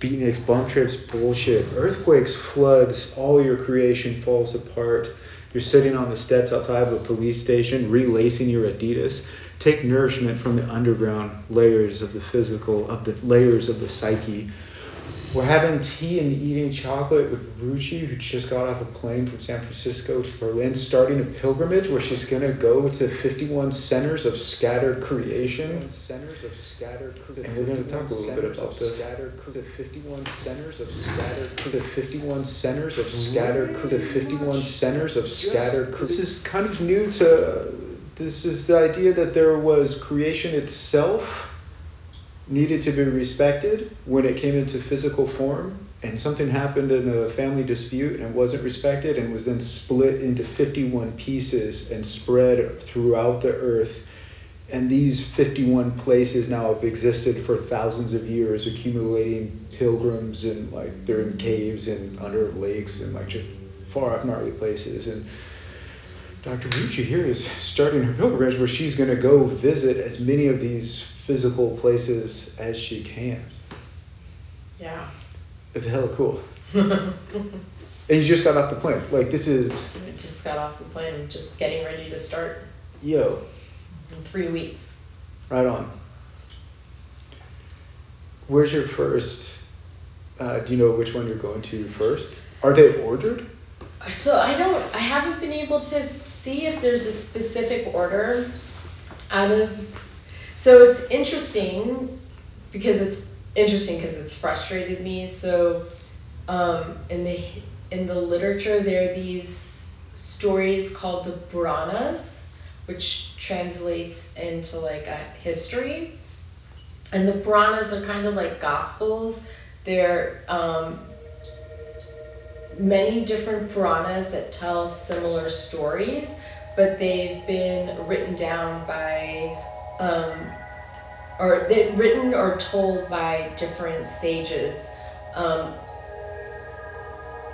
beatniks, bump trips, bullshit. Earthquakes, floods, all your creation falls apart. You're sitting on the steps outside of a police station, relacing your Adidas. Take nourishment from the underground layers of the physical, of the layers of the psyche. We're having tea and eating chocolate with Ruchi, who just got off a plane from San Francisco to Berlin, starting a pilgrimage where she's gonna go to 51 centers of scattered creation. Centers of scattered And we're gonna talk a little bit about this. The 51 centers of scattered, the 51 centers of scattered, the 51 centers of scattered. This is kind of new to. This is the idea that there was creation itself needed to be respected when it came into physical form and something happened in a family dispute and wasn't respected and was then split into 51 pieces and spread throughout the earth and these 51 places now have existed for thousands of years accumulating pilgrims and like they're in caves and under lakes and like just far off gnarly places and Dr. Ruchi here is starting her pilgrimage where she's going to go visit as many of these physical places as she can. Yeah. It's hella cool. and you just got off the plane. Like this is. We just got off the plane and just getting ready to start. Yo. In three weeks. Right on. Where's your first? Uh, do you know which one you're going to first? Are they ordered? So I don't. I haven't been able to see if there's a specific order out of. So it's interesting because it's interesting because it's frustrated me. So um, in the in the literature, there are these stories called the Puranas, which translates into like a history. And the Puranas are kind of like gospels. They're um, many different Puranas that tell similar stories, but they've been written down by, um, or they're written or told by different sages um,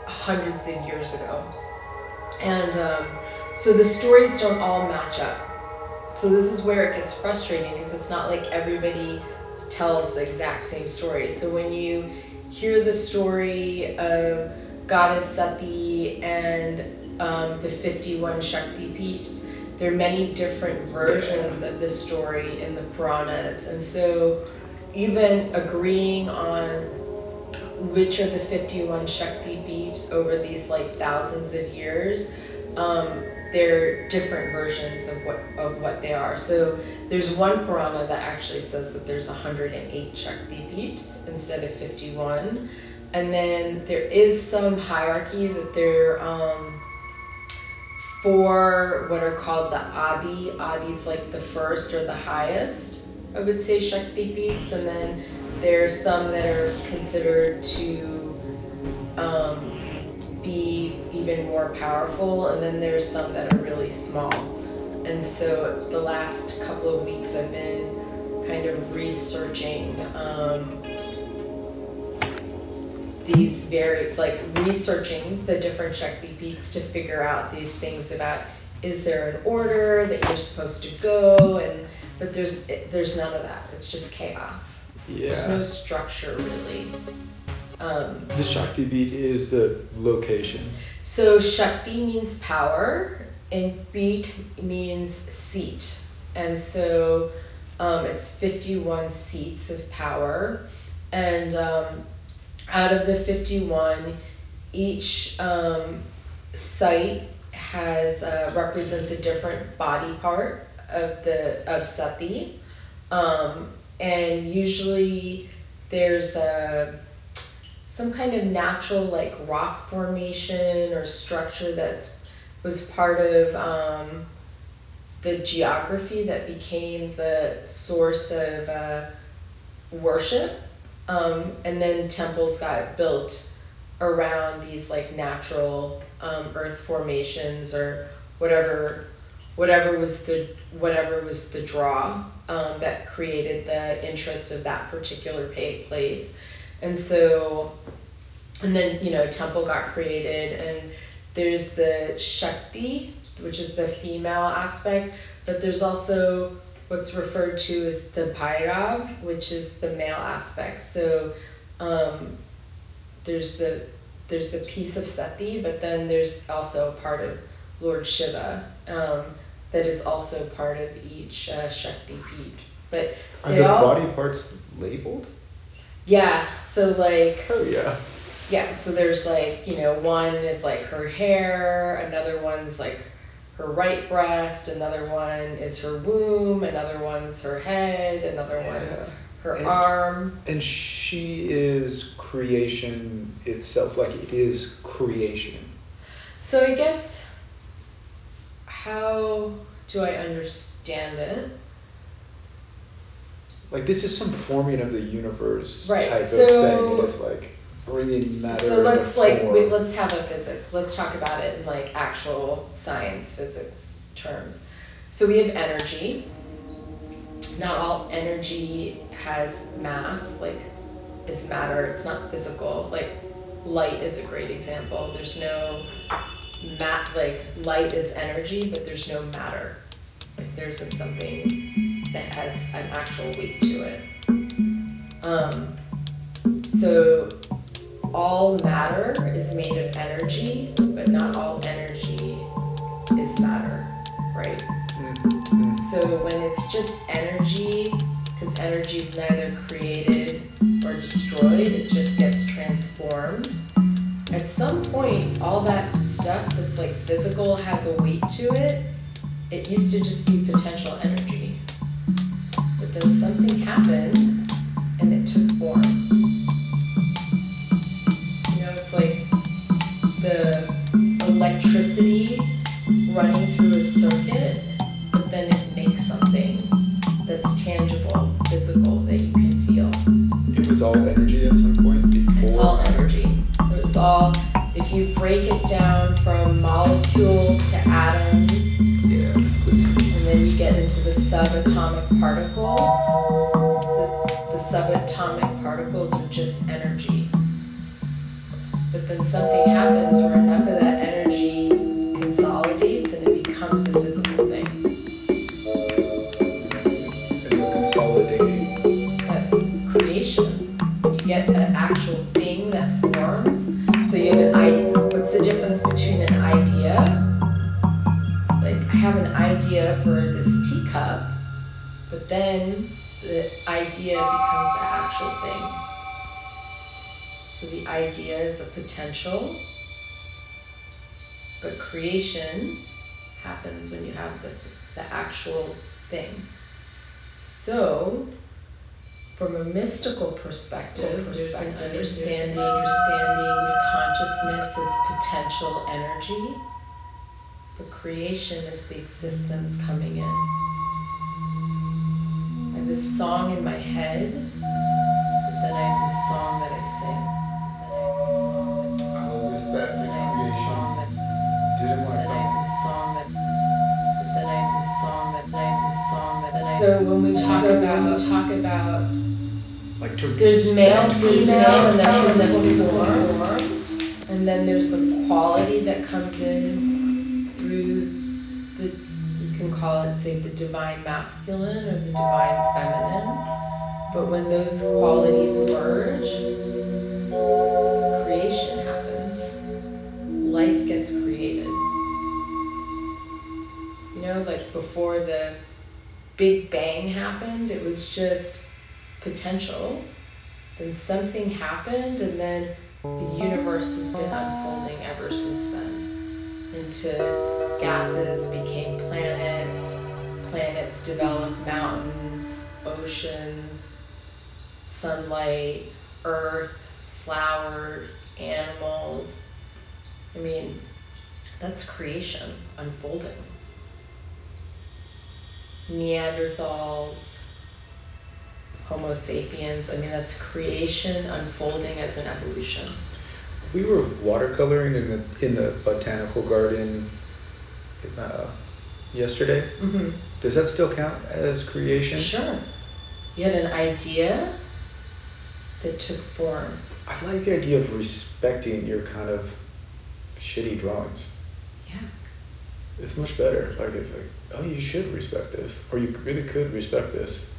hundreds of years ago. And um, so the stories don't all match up. So this is where it gets frustrating because it's not like everybody tells the exact same story. So when you hear the story of goddess Sati and um, the 51 Shakti Peeths. There are many different versions of this story in the Puranas. And so, even agreeing on which are the 51 Shakti Peeths over these like thousands of years, um, they're different versions of what of what they are. So there's one Purana that actually says that there's 108 Shakti Peeths instead of 51 and then there is some hierarchy that there um, for what are called the Adi. Adi's like the first or the highest, I would say, Shakti Peeths, and then there's some that are considered to um, be even more powerful, and then there's some that are really small. And so the last couple of weeks I've been kind of researching um, these very like researching the different Shakti Peeths to figure out these things about is there an order that you're supposed to go and but there's there's none of that. It's just chaos. Yeah. There's no structure really. Um, the Shakti Peeth is the location. So Shakti means power and Peeth means seat. And so um, it's 51 seats of power. And um, out of the 51, each um, site has uh, represents a different body part of the of sati, um, and usually there's a some kind of natural like rock formation or structure that's was part of um, the geography that became the source of uh, worship um, and then temples got built around these like natural um, earth formations or whatever whatever was the whatever was the draw um, that created the interest of that particular place. And so and then you know temple got created and there's the shakti which is the female aspect but there's also what's referred to as the Bhairav, which is the male aspect. So um, there's the there's the piece of Sati, but then there's also part of Lord Shiva um, that is also part of each uh, Shakti Peeth. But Are the all, body parts labeled? yeah, so like Oh yeah. yeah, so there's like, you know, one is like her hair, another one's like her right breast, another one is her womb, another one's her head, another one's her And- arm. And she is creation itself. Like it is creation. So I guess how do I understand it? Like this is some forming of the universe Right, type so- of thing, and it's like bringing matter. So let's like form. wait, let's have a physics. Let's talk about it in like actual science physics terms. So we have energy. Not all energy has mass, like is matter. It's not physical. Like light is a great example. There's no mat like light is energy, but there's no matter. Like there isn't something that has an actual weight to it. Um, so all matter is made of energy, but not all energy is matter, right? Mhm. So when it's just energy, because energy is neither created or destroyed, it just gets transformed. At some point, all that stuff that's like physical has a weight to it. It used to just be potential energy. The subatomic particles, the, the subatomic particles are just energy. But then something happens where enough of that energy consolidates and it becomes a physical thing. But then the idea becomes the actual thing. So the idea is a potential, but creation happens when you have the, the actual thing. So, from a mystical perspective, there's an understanding, understanding of consciousness as potential energy, but creation is the existence coming in. I have a song in my head, but then I have this song that I sing. I have this song that, this that I have this song that didn't want then to I come. have this song that, but then I have this song that, then I have this song that, then I. So when we talk about, we talk about, Like to there's male, respect female, and then creation. physical form, and then there's the quality that comes in through the, you can call it, say, the divine masculine or the divine feminine. But when those qualities merge, creation happens. Life gets created. You know, like before the Big Bang happened, it was just potential. Then something happened, and then the universe has been unfolding ever since then. Into gases became planets, planets developed mountains, oceans, sunlight, earth, flowers, animals. I mean, that's creation unfolding. Neanderthals, Homo sapiens, I mean, that's creation unfolding as an evolution. We were watercoloring in the in the botanical garden uh, yesterday. Mm-hmm. Does that still count as creation? Sure. You had an idea that took form. I like the idea of respecting your kind of shitty drawings. Yeah. It's much better. Like it's like, oh, you should respect this, or you really could respect this.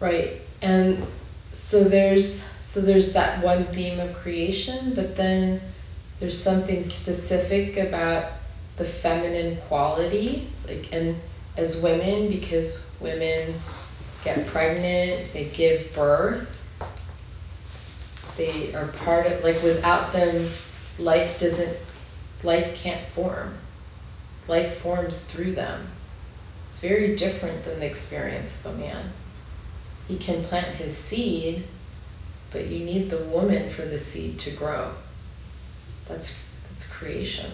Right. And so there's so there's that one theme of creation, but then there's something specific about the feminine quality, like and as women, because women get pregnant, they give birth, they are part of like without them life doesn't life can't form. Life forms through them. It's very different than the experience of a man. He can plant his seed, but you need the woman for the seed to grow. That's that's creation.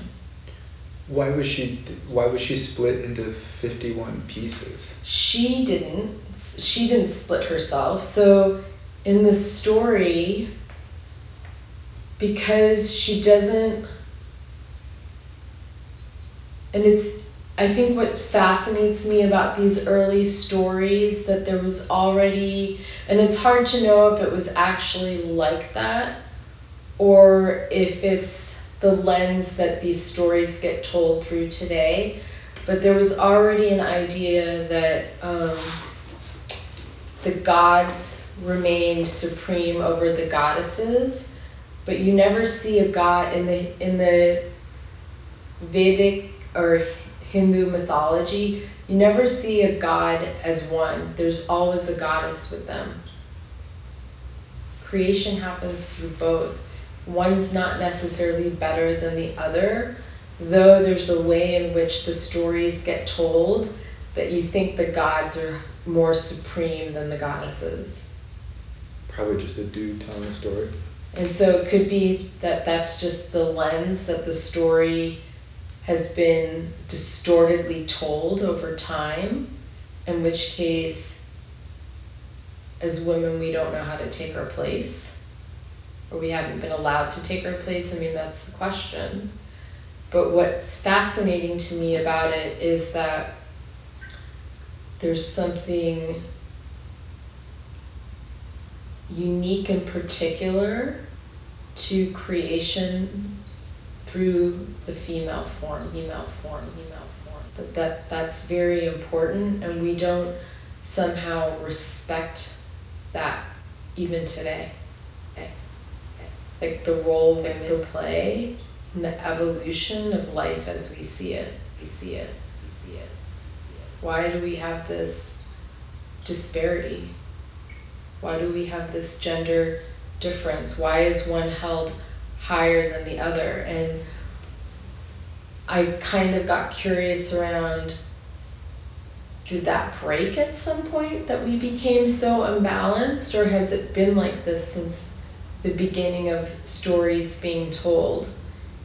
Why was she why was she split into 51 pieces? She didn't she didn't split herself. So in the story because she doesn't and it's I think what fascinates me about these early stories that there was already and it's hard to know if it was actually like that or if it's the lens that these stories get told through today but there was already an idea that um, the gods remained supreme over the goddesses but you never see a god in the in the Vedic or Hindu mythology, you never see a god as one. There's always a goddess with them. Creation happens through both. One's not necessarily better than the other, though there's a way in which the stories get told that you think the gods are more supreme than the goddesses. Probably just a dude telling a story. And so it could be that that's just the lens that the story has been distortedly told over time, in which case, as women, we don't know how to take our place, or we haven't been allowed to take our place. I mean, that's the question. But what's fascinating to me about it is that there's something unique and particular to creation through the female form, female form, female form. But that that's very important, and we don't somehow respect that even today. Like the role women play in the evolution of life as we see it. We see it. We see it. Why do we have this disparity? Why do we have this gender difference? Why is one held higher than the other. And I kind of got curious around did that break at some point that we became so imbalanced, or has it been like this since the beginning of stories being told?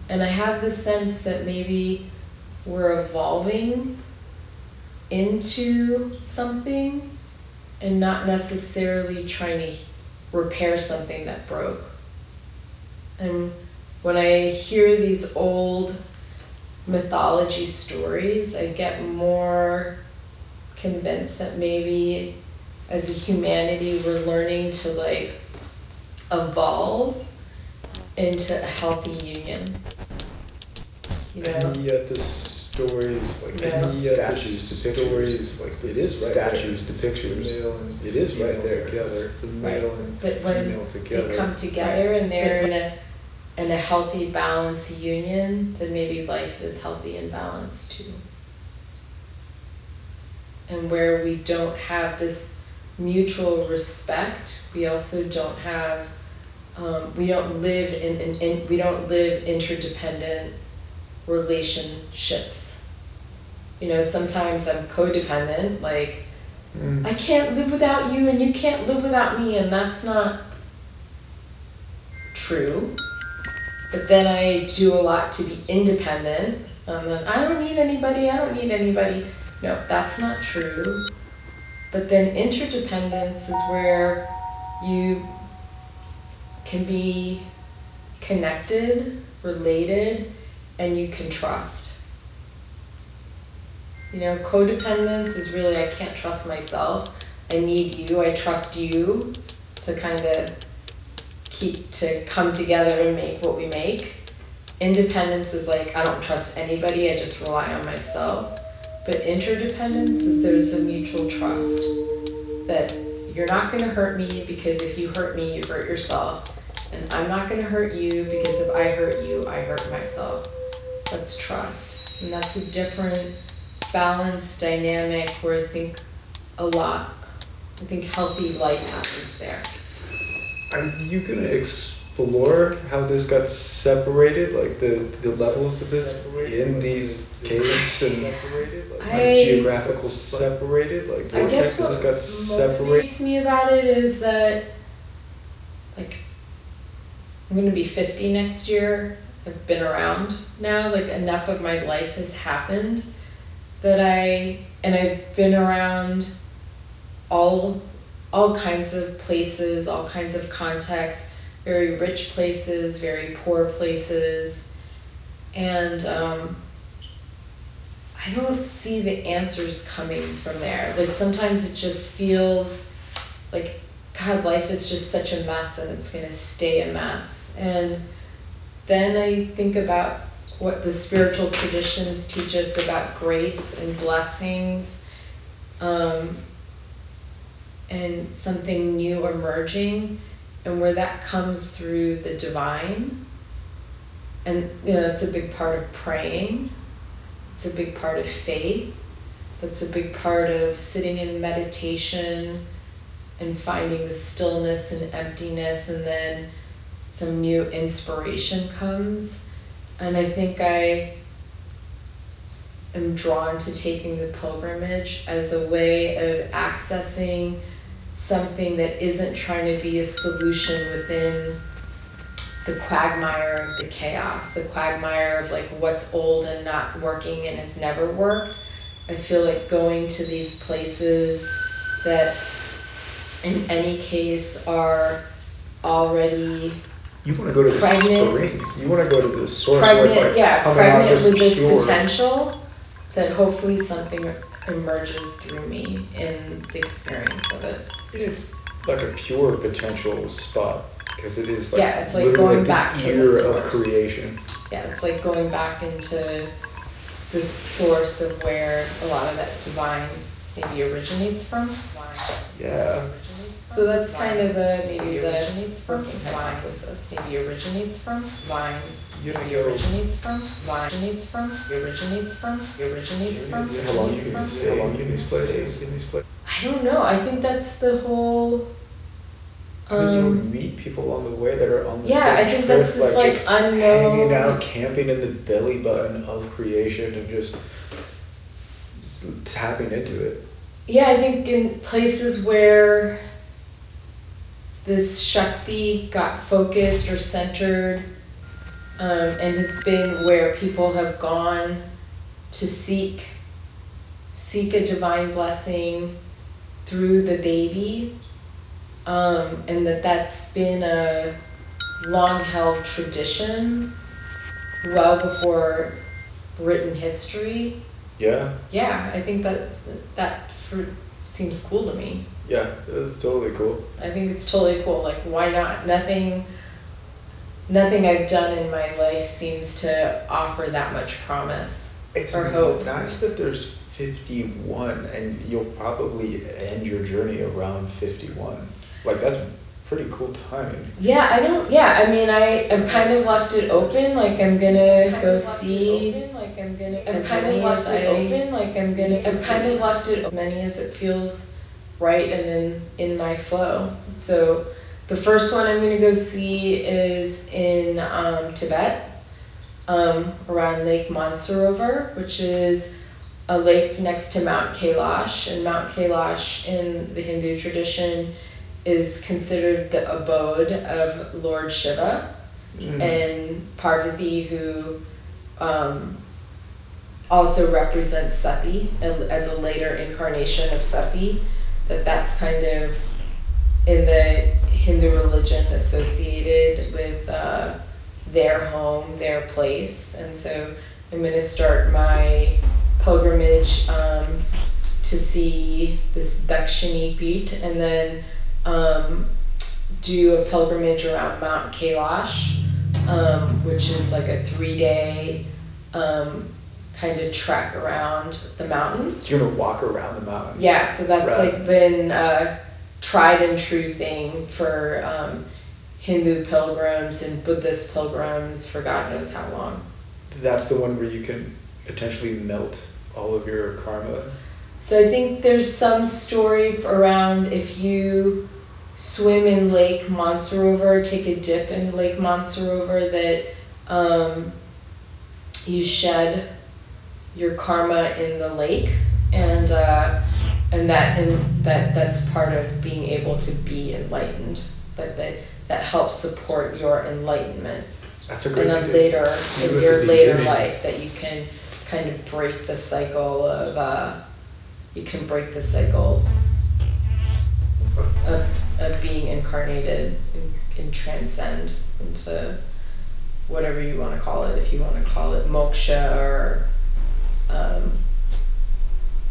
And I have the sense that maybe we're evolving into something and not necessarily trying to repair something that broke. And when I hear these old mythology stories, I get more convinced that maybe as a humanity we're learning to like evolve into a healthy union. You know? And yet the stories like yeah. the statues the stories like the it is statues right the pictures it is right there together the male right. and but when together. they come together and they're in a and a healthy, balanced union, then maybe life is healthy and balanced too. And where we don't have this mutual respect, we also don't have, um, we don't live in, in, in, we don't live interdependent relationships. You know, sometimes I'm codependent, like, mm. I can't live without you and you can't live without me, and that's not true but then I do a lot to be independent. Um, then I don't need anybody, I don't need anybody. No, that's not true. But then interdependence is where you can be connected, related, and you can trust. You know, codependence is really I can't trust myself. I need you, I trust you to kind of keep to come together and make what we make. Independence is like I don't trust anybody, I just rely on myself. But interdependence is there's a mutual trust that you're not gonna hurt me because if you hurt me, you hurt yourself. And I'm not gonna hurt you because if I hurt you, I hurt myself. That's trust. And that's a different balanced dynamic where I think a lot, I think healthy life happens there. Are you gonna explore how this got separated, like the, the levels of this in these caves and I- geographical separated, like I where guess Texas what got separated? motivates me about it is that, like, I'm gonna be fifty next year. I've been around now. Like enough of my life has happened that I and I've been around all all kinds of places, all kinds of contexts, very rich places, very poor places, and um, I don't see the answers coming from there. Like sometimes it just feels like God, life is just such a mess and it's gonna stay a mess. And then I think about what the spiritual traditions teach us about grace and blessings, um, and something new emerging, and where that comes through the divine. And you know, that's a big part of praying. It's a big part of faith. That's a big part of sitting in meditation and finding the stillness and emptiness, and then some new inspiration comes. And I think I am drawn to taking the pilgrimage as a way of accessing something that isn't trying to be a solution within the quagmire of the chaos, the quagmire of like what's old and not working and has never worked. I feel like going to these places that, in any case, are already You wanna go to the Pregnant. spring, you wanna go to the source where it's like yeah, coming out pregnant just with this pure. potential that hopefully something emerges through me in the experience of it. It's like a pure potential spot, cause it is like Yeah, it's like going back to the source. of creation. Yeah, it's like going back into the source of where a lot of that divine maybe originates from. Yeah, So that's kind of the, maybe the originates from hypothesis, maybe originates from vine, you maybe know, originates from vine, originates from, originates from, originates from, how long you originates can from. stay in these places, in these places. I don't know, I think that's the whole, I mean, you'll um, meet people on the way that are on the yeah, I same think that's trip, this like just hanging unknown. out, camping in the belly button of creation and just s- tapping into it. Yeah, I think in places where this Shakti got focused or centered, um, and has been where people have gone to seek seek a divine blessing through the baby, um, and that that's been a long held tradition well before written history. Yeah, Yeah, I think that that seems cool to me. Yeah, that's totally cool. I think it's totally cool. Like, why not? Nothing, nothing I've done in my life seems to offer that much promise. It's Or hope. nice that there's 51 and you'll probably end your journey around 51. Like that's pretty cool timing. Yeah, I don't. Yeah, I mean, I I've kind of left it open. Like, I'm gonna go see. Like, I'm gonna. I've kind of left it open. Like, I'm gonna. I've kind of left it as many as it feels right and in in my flow. So, the first one I'm gonna go see is in um, Tibet, um, around Lake Mansarovar, which is a lake next to Mount Kailash, and Mount Kailash in the Hindu tradition is considered the abode of Lord Shiva Mm. and Parvati, who um, also represents Sati as a later incarnation of Sati. That that's kind of in the Hindu religion associated with uh, their home, their place, and so I'm going to start my pilgrimage um, to see this Dakshayani Peeth, and then um, do a pilgrimage around Mount Kailash, um, which is like a three day um, kind of trek around the mountain. You're gonna walk around the mountain. Yeah, so that's Right. like been a tried and true thing for um, Hindu pilgrims and Buddhist pilgrims for God knows how long. That's the one where you can potentially melt all of your karma. So I think there's some story around if you swim in Lake Mansarovar, take a dip in Lake Mansarovar, that um, you shed your karma in the lake, and uh, and that and that that's part of being able to be enlightened. That that that helps support your enlightenment. That's a great And then idea. later in your later beginning. life, that you can kind of break the cycle of uh, you can break the cycle of, of being incarnated and, and transcend into whatever you want to call it. If you want to call it moksha or um,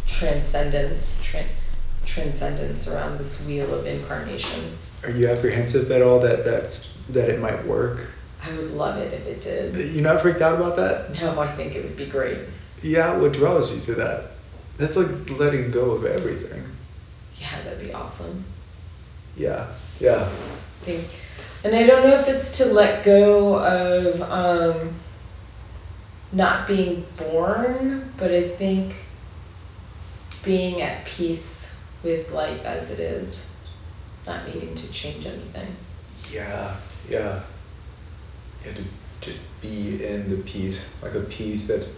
transcendence, tra- transcendence around this wheel of incarnation. Are you apprehensive at all that that's that it might work? I would love it if it did. You're not freaked out about that? No, I think it would be great. Yeah, what draws you to that? That's like letting go of everything. Yeah, that'd be awesome. Yeah, yeah. I think, and I don't know if it's to let go of um, not being born, but I think being at peace with life as it is, not needing to change anything. Yeah, yeah. Yeah, to just be in the peace, like a peace that's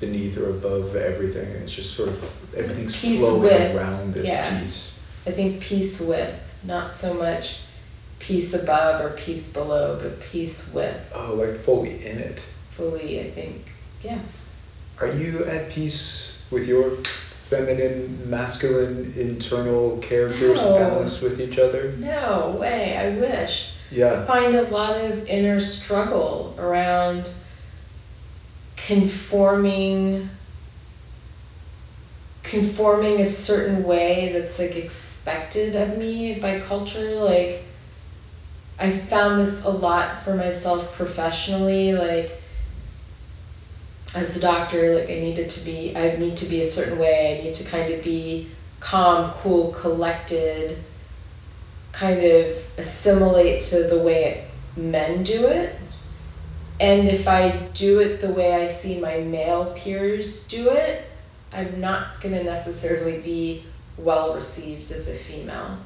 beneath or above everything. It's just sort of everything's Peace flowing with, around this yeah. peace. I think peace with, not so much peace above or peace below, but peace with, Oh, like fully in it. fully, I think, yeah. Are you at peace with your feminine, masculine, internal characters No. balanced with each other? No way, I wish. Yeah. I find a lot of inner struggle around conforming conforming a certain way that's like expected of me by culture like i found this a lot for myself professionally like as a doctor like i needed to be i need to be a certain way i need to kind of be calm cool collected kind of assimilate to the way men do it. And if I do it the way I see my male peers do it, I'm not going to necessarily be well received as a female.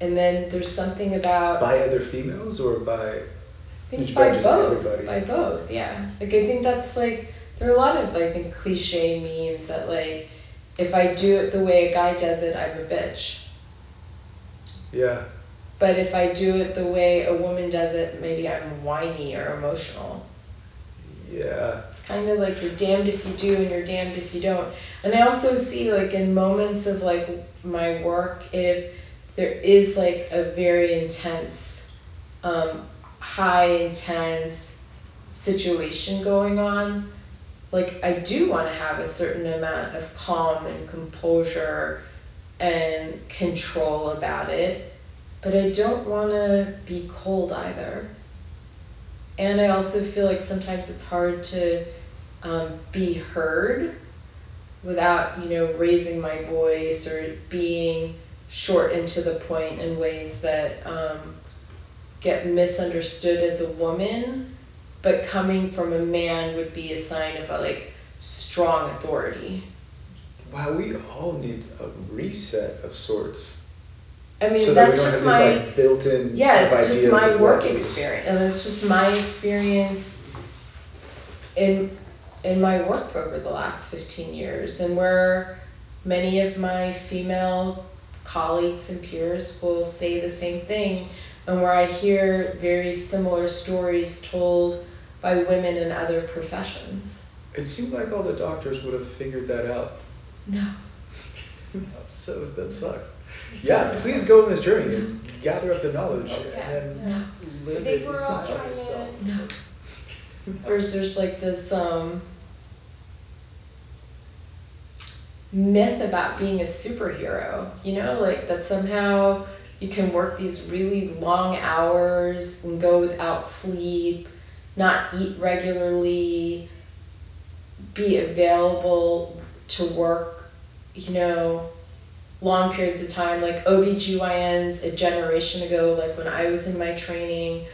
And then there's something about By other females or by. I think Just by both. everybody. By both, yeah. Like I think that's like there are a lot of I think cliche memes that like if I do it the way a guy does it, I'm a bitch. Yeah. But if I do it the way a woman does it, maybe I'm whiny or emotional. Yeah. It's kind of like you're damned if you do and you're damned if you don't. And I also see like in moments of like my work, if there is like a very intense, um, high intense situation going on, like I do want to have a certain amount of calm and composure and control about it, but I don't want to be cold either. And I also feel like sometimes it's hard to um, be heard without, you know, raising my voice or being short and to the point in ways that um, get misunderstood as a woman, but coming from a man would be a sign of a like strong authority. Wow, we all need a reset of sorts. I mean, so that that's just my these like built-in yeah, it's just my work experience, and it's just my experience in in my work over the last fifteen years, and where many of my female colleagues and peers will say the same thing, and where I hear very similar stories told by women in other professions. It seemed like all the doctors would have figured that out. No, That's so that sucks. Yeah, please go on this journey and gather up the knowledge and then no, I live think it we're inside of yourself. no. There's there's like this um myth about being a superhero, you know, like that somehow you can work these really long hours and go without sleep, not eat regularly, be available to work, you know, long periods of time, like OBGYNs a generation ago, like when I was in my training,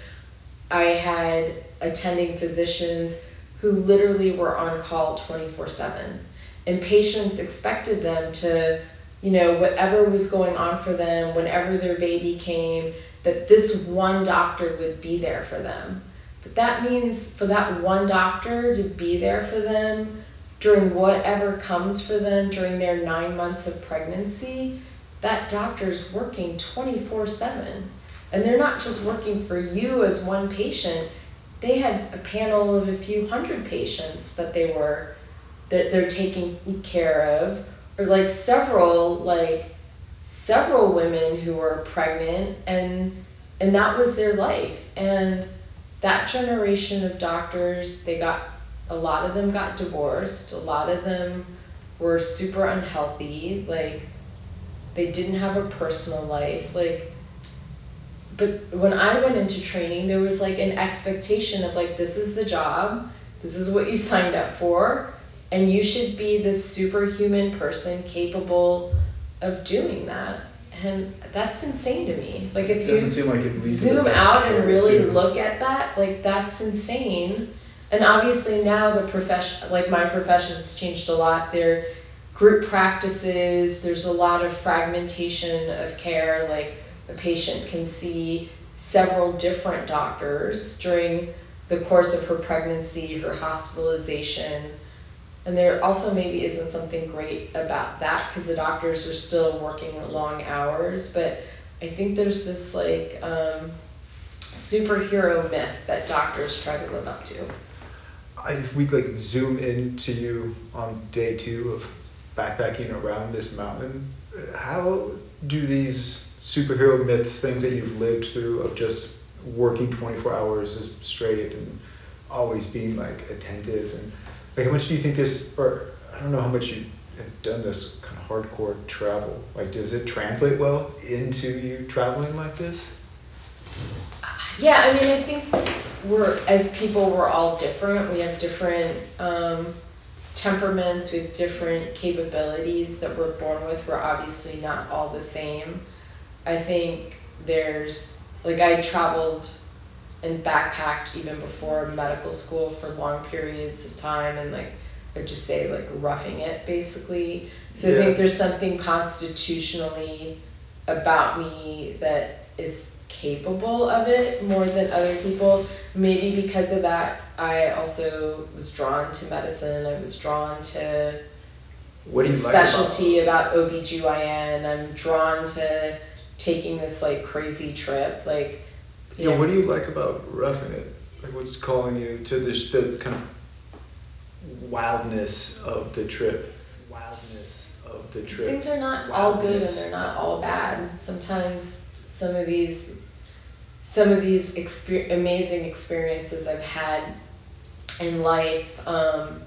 I had attending physicians who literally were on call 24 7. And patients expected them to, you know, whatever was going on for them, whenever their baby came, that this one doctor would be there for them. But that means for that one doctor to be there for them during whatever comes for them during their nine months of pregnancy, that doctor's working 24 7. And they're not just working for you as one patient, they had a panel of a few hundred patients that they were that they're taking care of or like several like several women who were pregnant and and that was their life. And that generation of doctors they got a lot of them got divorced. A lot of them were super unhealthy. Like they didn't have a personal life. Like but when i went into training there was like an expectation of like this is the job. This is what you signed up for and you should be the superhuman person capable of doing that. And that's insane to me. Like if you like zoom out and really too. look at that like that's insane. And obviously now the profession like my profession's changed a lot. There group practices there's a lot of fragmentation of care. Like a patient can see several different doctors during the course of her pregnancy her hospitalization and there also maybe isn't something great about that because the doctors are still working long hours but i think there's this like um, superhero myth that doctors try to live up to. I, if we like zoom in to you on day two of backpacking around this mountain, how do these superhero myths, things that you've lived through of just working 24 hours straight and always being like attentive and like how much do you think this or I don't know how much you have done this kind of hardcore travel like does it translate well into you traveling like this Yeah, I mean, I think we're, as people, we're all different. We have different um, temperaments, we have different capabilities that we're born with. We're obviously not all the same. I think there's, like, I traveled and backpacked even before medical school for long periods of time and, like, I'd just say, like, roughing it basically. So I think there's something constitutionally about me that is capable of it more than other people. Maybe because of that, I also was drawn to medicine. I was drawn to what do the you like about specialty about, OBGYN. I'm drawn to taking this like crazy trip. Like, you Yeah, what do you like about roughing it? Like, what's calling you to this the kind of wildness of the trip? Wildness of the trip. things are not all good and they're not all bad. Sometimes some of these, some of these exper- amazing experiences I've had in life um,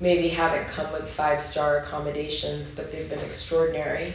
maybe haven't come with five star accommodations, but they've been extraordinary.